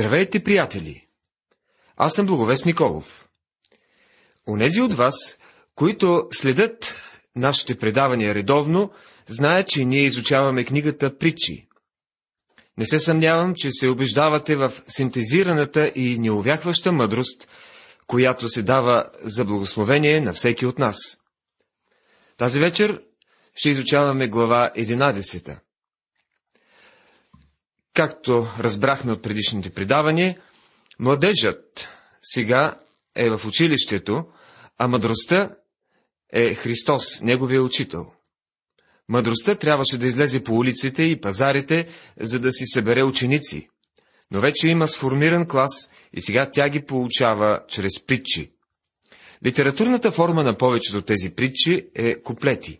Здравейте, приятели! Аз съм Благовест Николов. Онези от вас, които следят нашите предавания редовно, знаят, че ние изучаваме книгата Притчи. Не се съмнявам, че се убеждавате в синтезираната и неувяхваща мъдрост, която се дава за благословение на всеки от нас. Тази вечер ще изучаваме глава 11. Както разбрахме от предишните предавания, младежът сега е в училището, а мъдростта е Христос, неговия учител. Мъдростта трябваше да излезе по улиците и пазарите, за да си събере ученици. Но вече има сформиран клас и сега тя ги получава чрез притчи. Литературната форма на повечето тези притчи е куплети.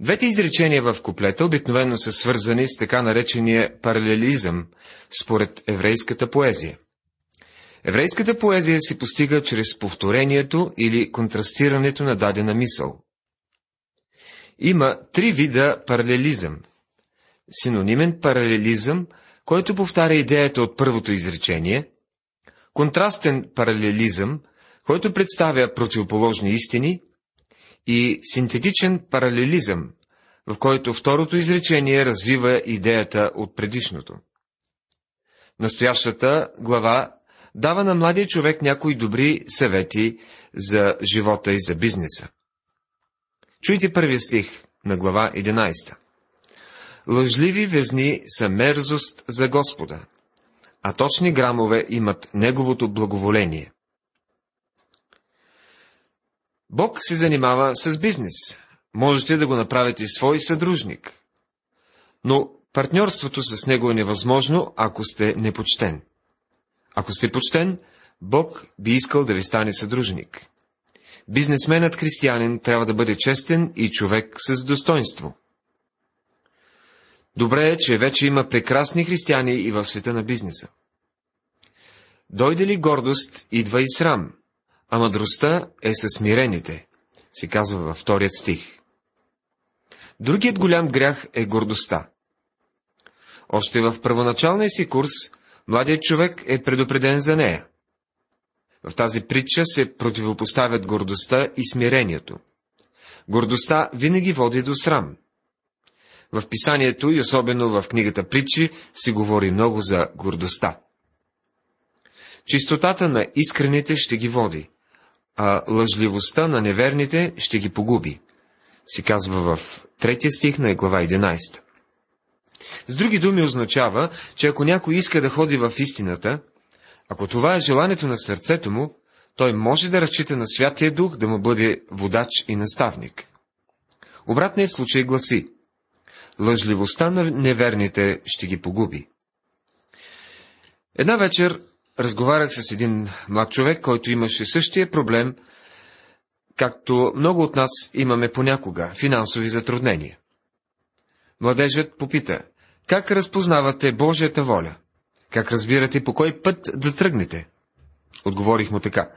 Двете изречения в куплета обикновено са свързани с така наречения паралелизъм, според еврейската поезия. Еврейската поезия се постига чрез повторението или контрастирането на дадена мисъл. Има три вида паралелизъм. Синонимен паралелизъм, който повтаря идеята от първото изречение, контрастен паралелизъм, който представя противоположни истини, и синтетичен паралелизъм, в който второто изречение развива идеята от предишното. Настоящата глава дава на младия човек някои добри съвети за живота и за бизнеса. Чуйте първия стих на глава 11. Лъжливи везни са мерзост за Господа, а точни грамове имат Неговото благоволение. Бог се занимава с бизнес. Можете да го направите свой съдружник. Но партньорството с него е невъзможно, ако сте непочтен. Ако сте почтен, Бог би искал да ви стане съдружник. Бизнесменът християнин трябва да бъде честен и човек с достоинство. Добре е, че вече има прекрасни християни и в света на бизнеса. Дойде ли гордост, идва и срам, а мъдростта е със смирените, се казва във вторият стих. Другият голям грях е гордостта. Още в първоначалния си курс, младият човек е предупреден за нея. В тази притча се противопоставят гордостта и смирението. Гордостта винаги води до срам. В писанието и особено в книгата Притчи се говори много за гордостта. Чистотата на искрените ще ги води, а лъжливостта на неверните ще ги погуби, си казва в третия стих на глава 11. С други думи означава, че ако някой иска да ходи в истината, ако това е желанието на сърцето му, той може да разчита на Святия Дух да му бъде водач и наставник. Обратният случай гласи Лъжливостта на неверните ще ги погуби. Една вечер разговарях с един млад човек, който имаше същия проблем, както много от нас имаме понякога – финансови затруднения. Младежът попита, как разпознавате Божията воля? Как разбирате по кой път да тръгнете? Отговорих му така.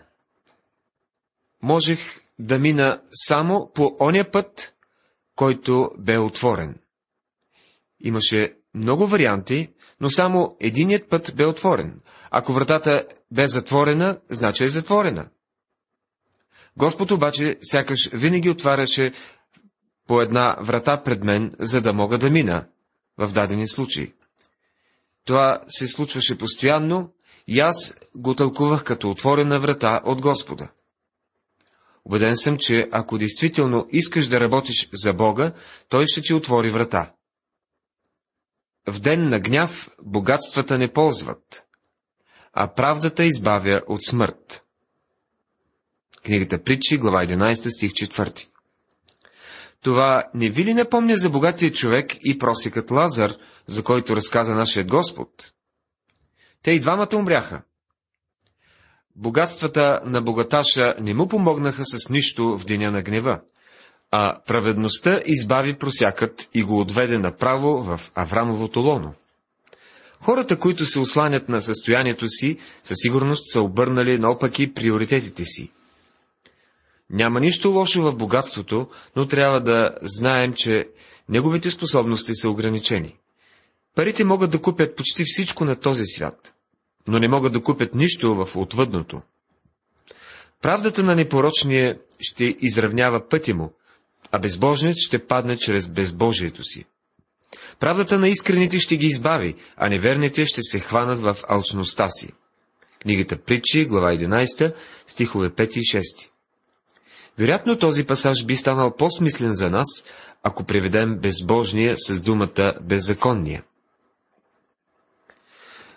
Можех да мина само по оня път, който бе отворен. Имаше много варианти, но само единият път бе отворен. Ако вратата бе затворена, значи е затворена. Господ обаче сякаш винаги отваряше по една врата пред мен, за да мога да мина в дадени случаи. Това се случваше постоянно и аз го тълкувах като отворена врата от Господа. Убеден съм, че ако действително искаш да работиш за Бога, Той ще ти отвори врата. В ден на гняв богатствата не ползват, а правдата избавя от смърт. Книгата Притчи, глава 11, стих 4. Това не ви ли напомня за богатия човек и просикът Лазар, за който разказа нашия Господ? Те и двамата умряха. Богатствата на богаташа не му помогнаха с нищо в деня на гнева, а праведността избави просякът и го отведе направо в Аврамовото лоно. Хората, които се осланят на състоянието си, със сигурност са обърнали наопаки приоритетите си. Няма нищо лошо в богатството, но трябва да знаем, че неговите способности са ограничени. Парите могат да купят почти всичко на този свят. но не могат да купят нищо в отвъдното. Правдата на непорочния ще изравнява пътя му, а безбожният ще падне чрез безбожието си. Правдата на искрените ще ги избави, а неверните ще се хванат в алчността си. Книгата Притчи, глава 11, стихове 5 и 6. Вероятно този пасаж би станал по-смислен за нас, ако преведем безбожния с думата беззаконния.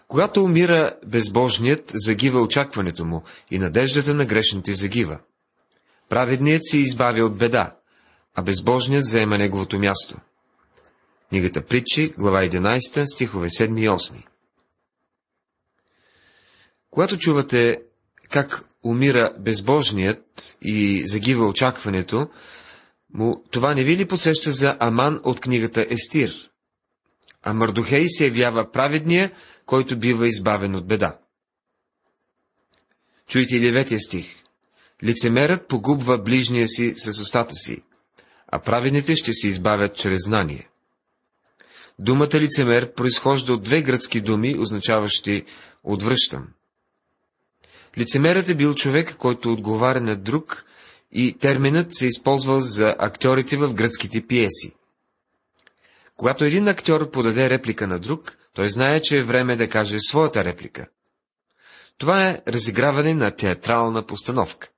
Когато умира безбожният, загива очакването му и надеждата на грешните загива. Праведният се избавя от беда, а безбожният заема неговото място. Книгата Притчи, глава 11, стихове 7 и 8. Когато чувате как умира безбожният и загива очакването, му това не ви ли посеща за Аман от книгата Естир? А Мардухей се явява праведния, който бива избавен от беда. Чуйте деветия стих. Лицемерът погубва ближния си с устата си, а праведните ще се избавят чрез знание. Думата лицемер произхожда от две гръцки думи, означаващи отвръщам. Лицемерът е бил човек, който отговаря на друг и терминът се използвал за актьорите в гръцките пиеси. Когато един актьор подаде реплика на друг, той знае, че е време да каже своята реплика. Това е разиграване на театрална постановка.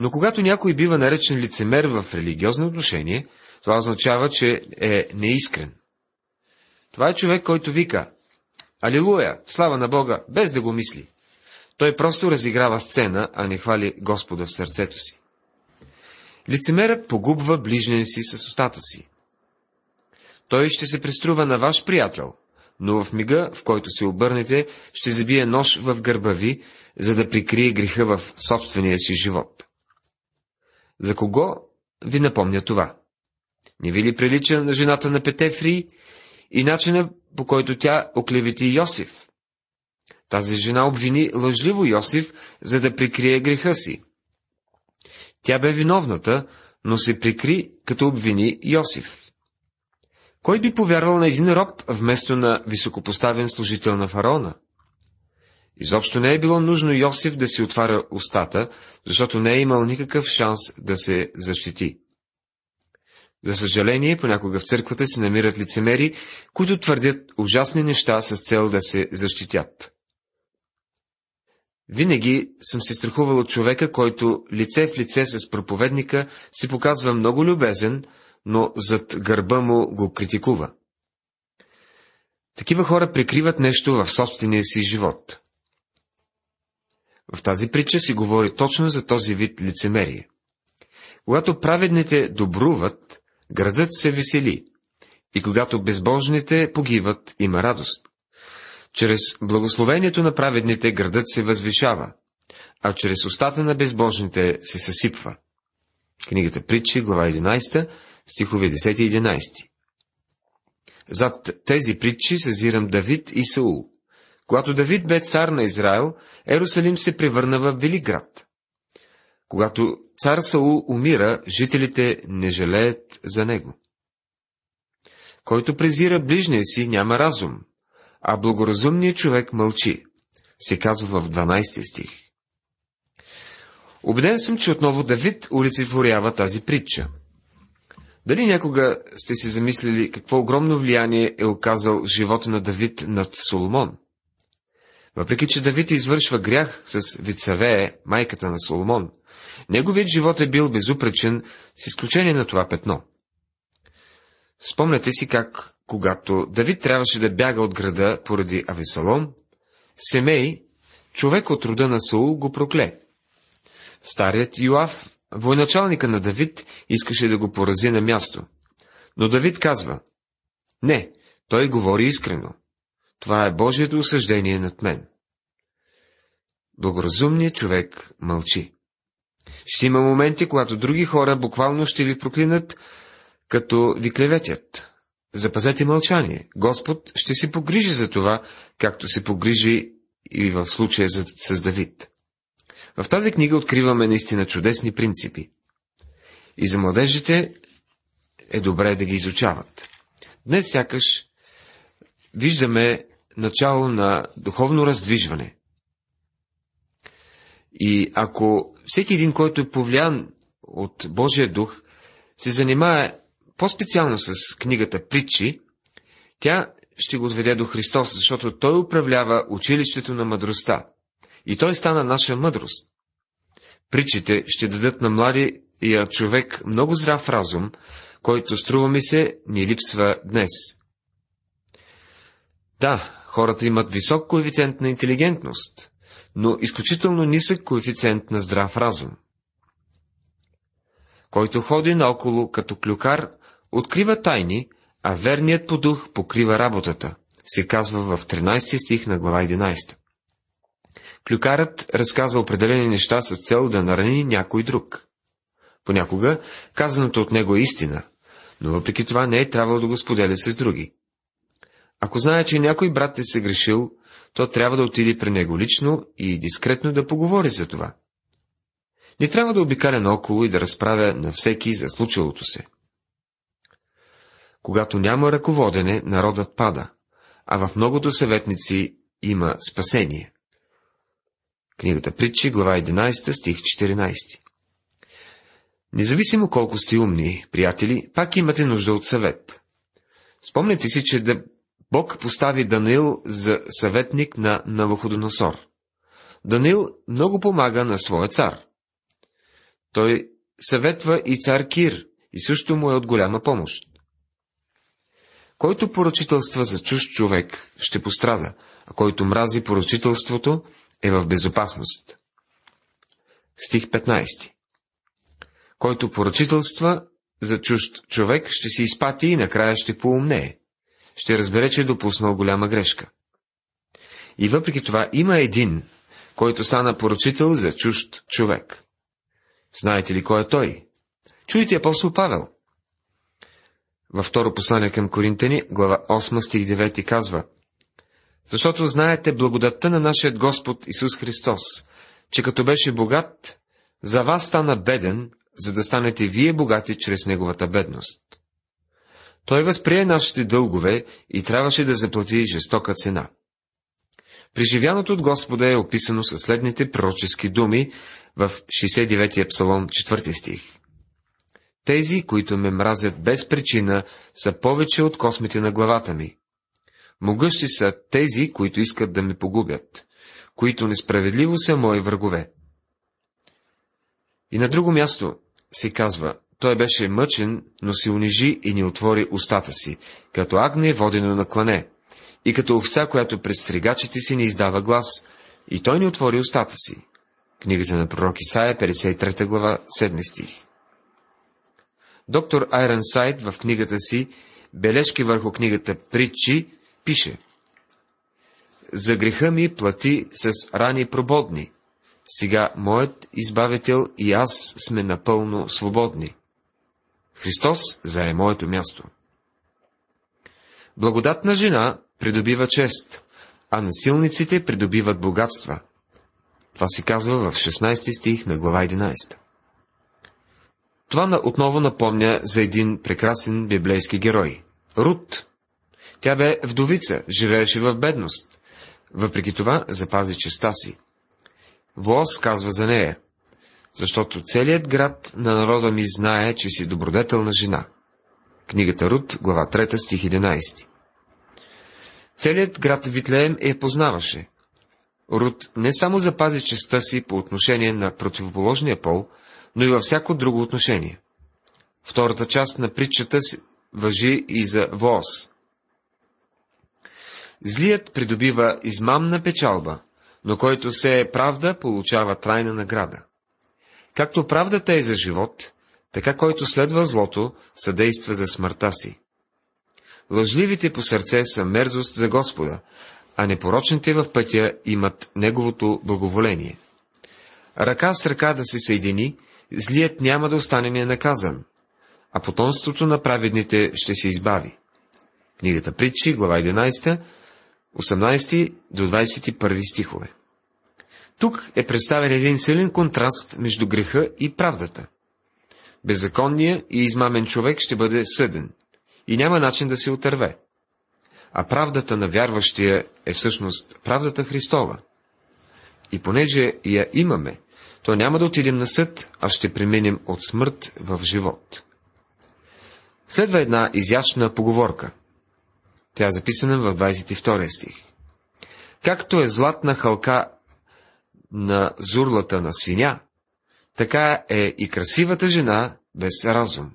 Но когато някой бива наречен лицемер в религиозно отношение, това означава, че е неискрен. Това е човек, който вика Алилуя, слава на Бога, без да го мисли. Той просто разиграва сцена, а не хвали Господа в сърцето си. Лицемерът погубва ближния си с устата си. Той ще се преструва на ваш приятел, но в мига, в който се обърнете, ще забие нож в гърба ви, за да прикрие греха в собствения си живот. За кого ви напомня това? Не ви ли прилича на жената на Петефри и начина по който тя оклевети Йосиф? Тази жена обвини лъжливо Йосиф, за да прикрие греха си. Тя бе виновната, но се прикри, като обвини Йосиф. Кой би повярвал на един роб вместо на високопоставен служител на фараона? Изобщо не е било нужно Йосиф да си отваря устата, защото не е имал никакъв шанс да се защити. За съжаление, понякога в църквата се намират лицемери, които твърдят ужасни неща с цел да се защитят. Винаги съм се страхувал от човека, който лице в лице с проповедника си показва много любезен, но зад гърба му го критикува. Такива хора прикриват нещо в собствения си живот. В тази притча си говори точно за този вид лицемерие. Когато праведните добруват, градът се весели, и когато безбожните погиват, има радост. Чрез благословението на праведните градът се възвишава, а чрез устата на безбожните се съсипва. Книгата Притчи, глава 11, стихове 10 и 11. Зад тези притчи съзирам Давид и Саул. Когато Давид бе цар на Израел, Ерусалим се превърна в велик град. Когато цар Саул умира, жителите не жалеят за него. Който презира ближния си, няма разум, а благоразумният човек мълчи, се казва в 12 стих. Обеден съм, че отново Давид олицетворява тази притча. Дали някога сте си замислили какво огромно влияние е оказал живота на Давид над Соломон? Въпреки, че Давид извършва грях с Вицавее, майката на Соломон, неговият живот е бил безупречен, с изключение на това петно. Спомняте си как когато Давид трябваше да бяга от града поради Авесалом, Семей, човек от рода на Саул, го прокле. Старият Йоав, военачалника на Давид, искаше да го порази на място. Но Давид казва, не, той говори искрено. Това е Божието осъждение над мен. Благоразумният човек мълчи. Ще има моменти, когато други хора буквално ще ви проклинат, като ви клеветят. Запазете мълчание. Господ ще се погрижи за това, както се погрижи и в случая с Давид. В тази книга откриваме наистина чудесни принципи. И за младежите е добре да ги изучават. Днес сякаш виждаме начало на духовно раздвижване. И ако всеки един, който е повлиян от Божия дух, се занимае по-специално с книгата Притчи, тя ще го отведе до Христос, защото Той управлява училището на мъдростта. И Той стана наша мъдрост. Притчите ще дадат на младия човек много здрав разум, който, струва ми се, ни липсва днес. Да, хората имат висок коефициент на интелигентност, но изключително нисък коефициент на здрав разум. Който ходи наоколо като клюкар, открива тайни, а верният по дух покрива работата, се казва в 13 стих на глава 11. Клюкарът разказа определени неща с цел да нарани някой друг. Понякога казаното от него е истина, но въпреки това не е трябвало да го споделя с други. Ако знае, че някой брат е се грешил, то трябва да отиде при него лично и дискретно да поговори за това. Не трябва да обикаля наоколо и да разправя на всеки за случилото се. Когато няма ръководене, народът пада, а в многото съветници има спасение. Книгата Притчи, глава 11, стих 14. Независимо колко сте умни, приятели, пак имате нужда от съвет. Спомняте си, че да Бог постави Даниил за съветник на Навуходоносор. Даниил много помага на своя цар. Той съветва и цар Кир, и също му е от голяма помощ. Който поръчителства за чуж човек, ще пострада, а който мрази поръчителството, е в безопасност. Стих 15 Който поръчителства за чужд човек, ще се изпати и накрая ще поумнее. Ще разбере, че е допуснал голяма грешка. И въпреки това има един, който стана поръчител за чужд човек. Знаете ли кой е той? Чуйте апостол Павел. Във второ послание към Коринтени, глава 8, стих 9 казва Защото знаете благодатта на нашия Господ Исус Христос, че като беше богат, за вас стана беден, за да станете вие богати чрез неговата бедност. Той възприе нашите дългове и трябваше да заплати жестока цена. Преживяното от Господа е описано със следните пророчески думи в 69-я псалом, 4 стих. Тези, които ме мразят без причина, са повече от космите на главата ми. Могъщи са тези, които искат да ме погубят, които несправедливо са мои врагове. И на друго място се казва, той беше мъчен, но се унижи и ни отвори устата си, като агне водено на клане, и като овца, която пред стригачите си не издава глас, и той ни отвори устата си. Книгата на пророк Исаия, 53 глава, 7 стих. Доктор Айрон Сайд в книгата си Бележки върху книгата Притчи пише За греха ми плати с рани прободни. Сега моят избавител и аз сме напълно свободни. Христос зае моето място. Благодатна жена придобива чест, а насилниците придобиват богатства. Това се казва в 16 стих на глава 11. Това отново напомня за един прекрасен библейски герой – Рут. Тя бе вдовица, живееше в бедност. Въпреки това запази честа си. Воз казва за нея – защото целият град на народа ми знае, че си добродетелна жена. Книгата Рут, глава 3, стих 11. Целият град Витлеем я познаваше. Рут не само запази честа си по отношение на противоположния пол, но и във всяко друго отношение. Втората част на притчата си въжи и за Воос. Злият придобива измамна печалба, но който се е правда, получава трайна награда. Както правдата е за живот, така който следва злото, съдейства за смъртта си. Лъжливите по сърце са мерзост за Господа, а непорочните в пътя имат Неговото благоволение. Ръка с ръка да се съедини, злият няма да остане ненаказан, а потомството на праведните ще се избави. Книгата Притчи, глава 11, 18 до 21 стихове. Тук е представен един силен контраст между греха и правдата. Беззаконният и измамен човек ще бъде съден и няма начин да се отърве. а правдата на вярващия е всъщност правдата Христова. И понеже я имаме, то няма да отидем на съд, а ще преминем от смърт в живот. Следва една изящна поговорка. Тя е записана в 22 стих. Както е златна халка на зурлата на свиня, така е и красивата жена без разум.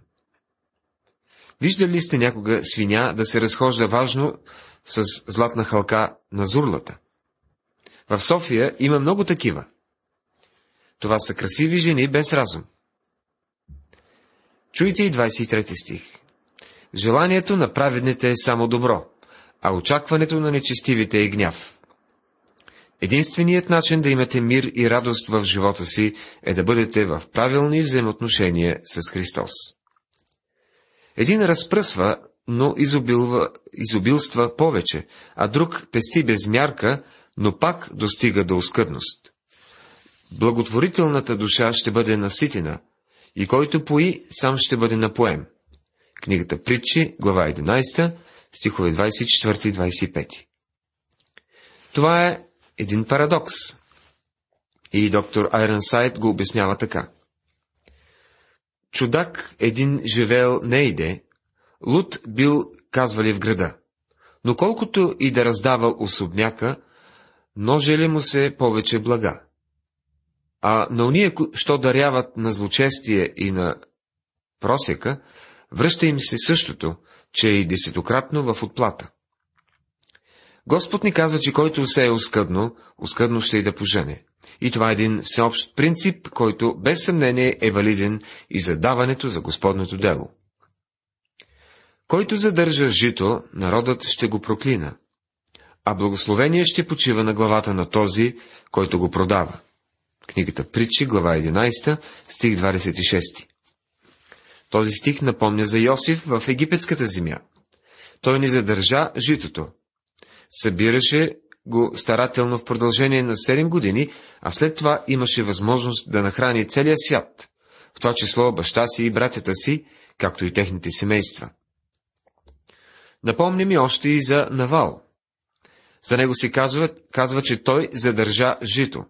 Виждали ли сте някога свиня да се разхожда важно с златна халка на зурлата? В София има много такива. Това са красиви жени без разум. Чуйте и 23 стих. Желанието на праведните е само добро, а очакването на нечестивите е гняв. Единственият начин да имате мир и радост в живота си е да бъдете в правилни взаимоотношения с Христос. Един разпръсва, но изобилва, изобилства повече, а друг пести без мярка, но пак достига до оскъдност. Благотворителната душа ще бъде наситена, и който пои, сам ще бъде напоем. Книгата Притчи, глава 11, стихове 24 и 25. Това е един парадокс. И доктор Айрансайд го обяснява така. Чудак един живеел не иде, луд бил казвали в града. Но колкото и да раздавал особняка, множели му се повече блага. А на уния, що даряват на злочестие и на просека, връща им се същото, че е и десетократно в отплата. Господ ни казва, че който се е оскъдно, оскъдно ще и да пожене. И това е един всеобщ принцип, който без съмнение е валиден и за даването за Господното дело. Който задържа жито, народът ще го проклина, а благословение ще почива на главата на този, който го продава. Книгата Притчи, глава 11, стих 26. Този стих напомня за Йосиф в египетската земя. Той ни задържа житото. Събираше го старателно в продължение на 7 години, а след това имаше възможност да нахрани целия свят, в това число баща си и братята си, както и техните семейства. Напомня ми още и за Навал. За него се казва, казва, че той задържа жито.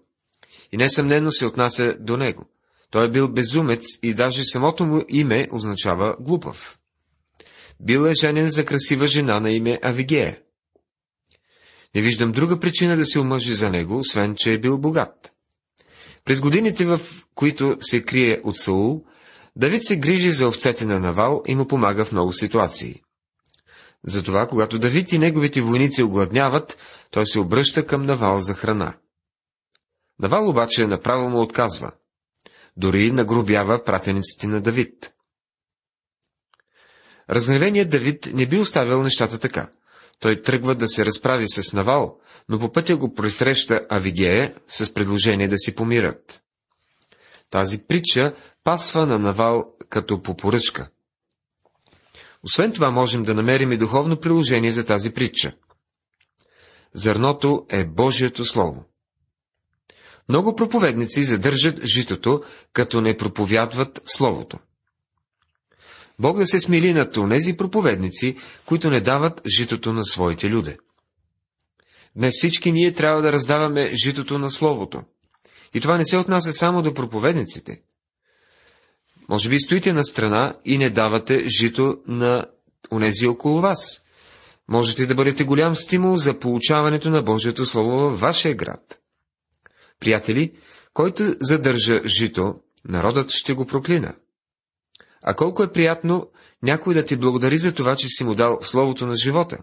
И несъмнено се отнася до него. Той е бил безумец и даже самото му име означава глупав. Бил е женен за красива жена на име Авигея. Не виждам друга причина да се омъжи за него, освен, че е бил богат. През годините, в които се крие от Саул, Давид се грижи за овцете на Навал и му помага в много ситуации. Затова, когато Давид и неговите войници огладняват, той се обръща към Навал за храна. Навал обаче направо му отказва. Дори нагробява пратениците на Давид. Разгневеният Давид не би оставил нещата така. Той тръгва да се разправи с Навал, но по пътя го пресреща Авигея с предложение да си помират. Тази притча пасва на Навал като по поръчка. Освен това можем да намерим и духовно приложение за тази притча. Зърното е Божието Слово. Много проповедници задържат житото, като не проповядват Словото. Бог да се смили над тези проповедници, които не дават житото на своите люде. Днес всички ние трябва да раздаваме житото на Словото. И това не се отнася само до проповедниците. Може би стоите на страна и не давате жито на онези около вас. Можете да бъдете голям стимул за получаването на Божието Слово във вашия град. Приятели, който задържа жито, народът ще го проклина. А колко е приятно някой да ти благодари за това, че си му дал Словото на живота.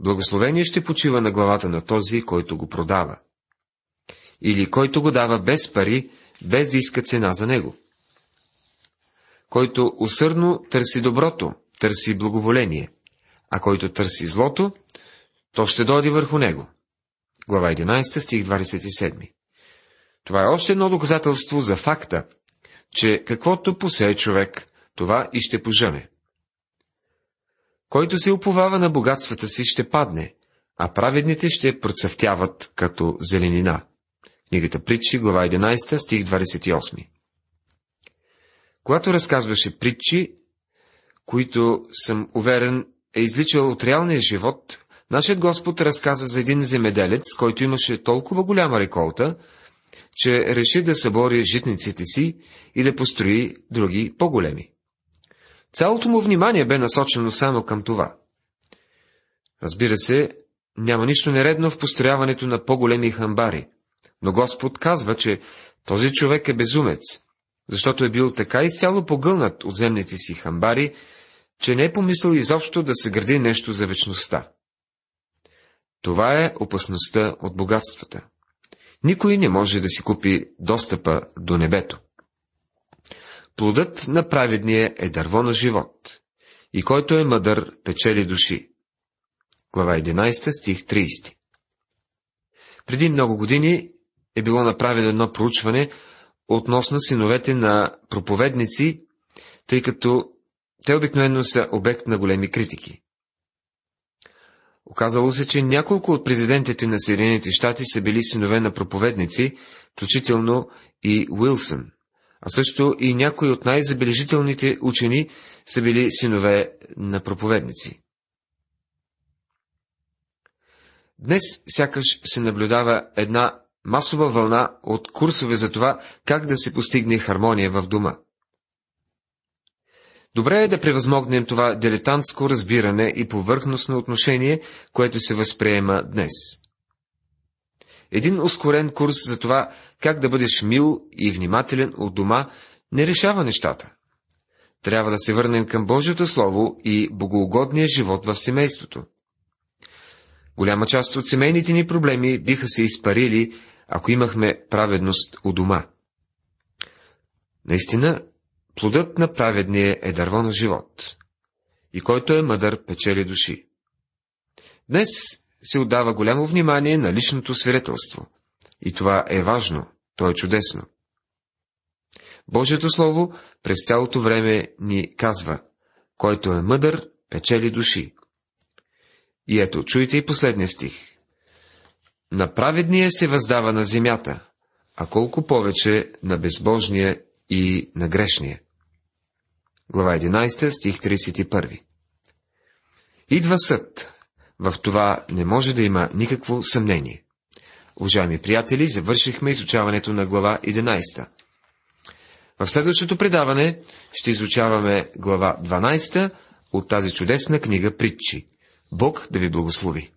Благословение ще почива на главата на този, който го продава. Или който го дава без пари, без да иска цена за него. Който усърдно търси доброто, търси благоволение, а който търси злото, то ще дойде върху него. Глава 11, стих 27. Това е още едно доказателство за факта, че каквото посее човек, това и ще пожъне. Който се уповава на богатствата си, ще падне, а праведните ще процъфтяват като зеленина. Книгата Притчи, глава 11, стих 28. Когато разказваше притчи, които съм уверен, е изличал от реалния живот, нашият Господ разказа за един земеделец, който имаше толкова голяма реколта, че реши да събори житниците си и да построи други по-големи. Цялото му внимание бе насочено само към това. Разбира се, няма нищо нередно в построяването на по-големи хамбари, но Господ казва, че този човек е безумец, защото е бил така изцяло погълнат от земните си хамбари, че не е помислил изобщо да се гради нещо за вечността. Това е опасността от богатствата. Никой не може да си купи достъпа до небето. Плодът на праведния е дърво на живот, и който е мъдър, печели души. Глава 11, стих 30 Преди много години е било направено едно проучване относно синовете на проповедници, тъй като те обикновено са обект на големи критики. Оказало се, че няколко от президентите на Съединените щати са били синове на проповедници, включително и Уилсън, а също и някои от най-забележителните учени са били синове на проповедници. Днес сякаш се наблюдава една масова вълна от курсове за това, как да се постигне хармония в дома. Добре е да превъзмогнем това дилетантско разбиране и повърхностно отношение, което се възприема днес. Един ускорен курс за това, как да бъдеш мил и внимателен от дома, не решава нещата. Трябва да се върнем към Божието Слово и богоугодния живот в семейството. Голяма част от семейните ни проблеми биха се изпарили, ако имахме праведност у дома. Наистина, плодът на праведния е дърво на живот, и който е мъдър печели души. Днес се отдава голямо внимание на личното свидетелство. И това е важно, то е чудесно. Божието Слово през цялото време ни казва, който е мъдър, печели души. И ето, чуйте и последния стих. На праведния се въздава на земята, а колко повече на безбожния и на грешния. Глава 11, стих 31. Идва съд. В това не може да има никакво съмнение. Уважаеми приятели, завършихме изучаването на глава 11. В следващото предаване ще изучаваме глава 12 от тази чудесна книга Притчи. Бог да ви благослови!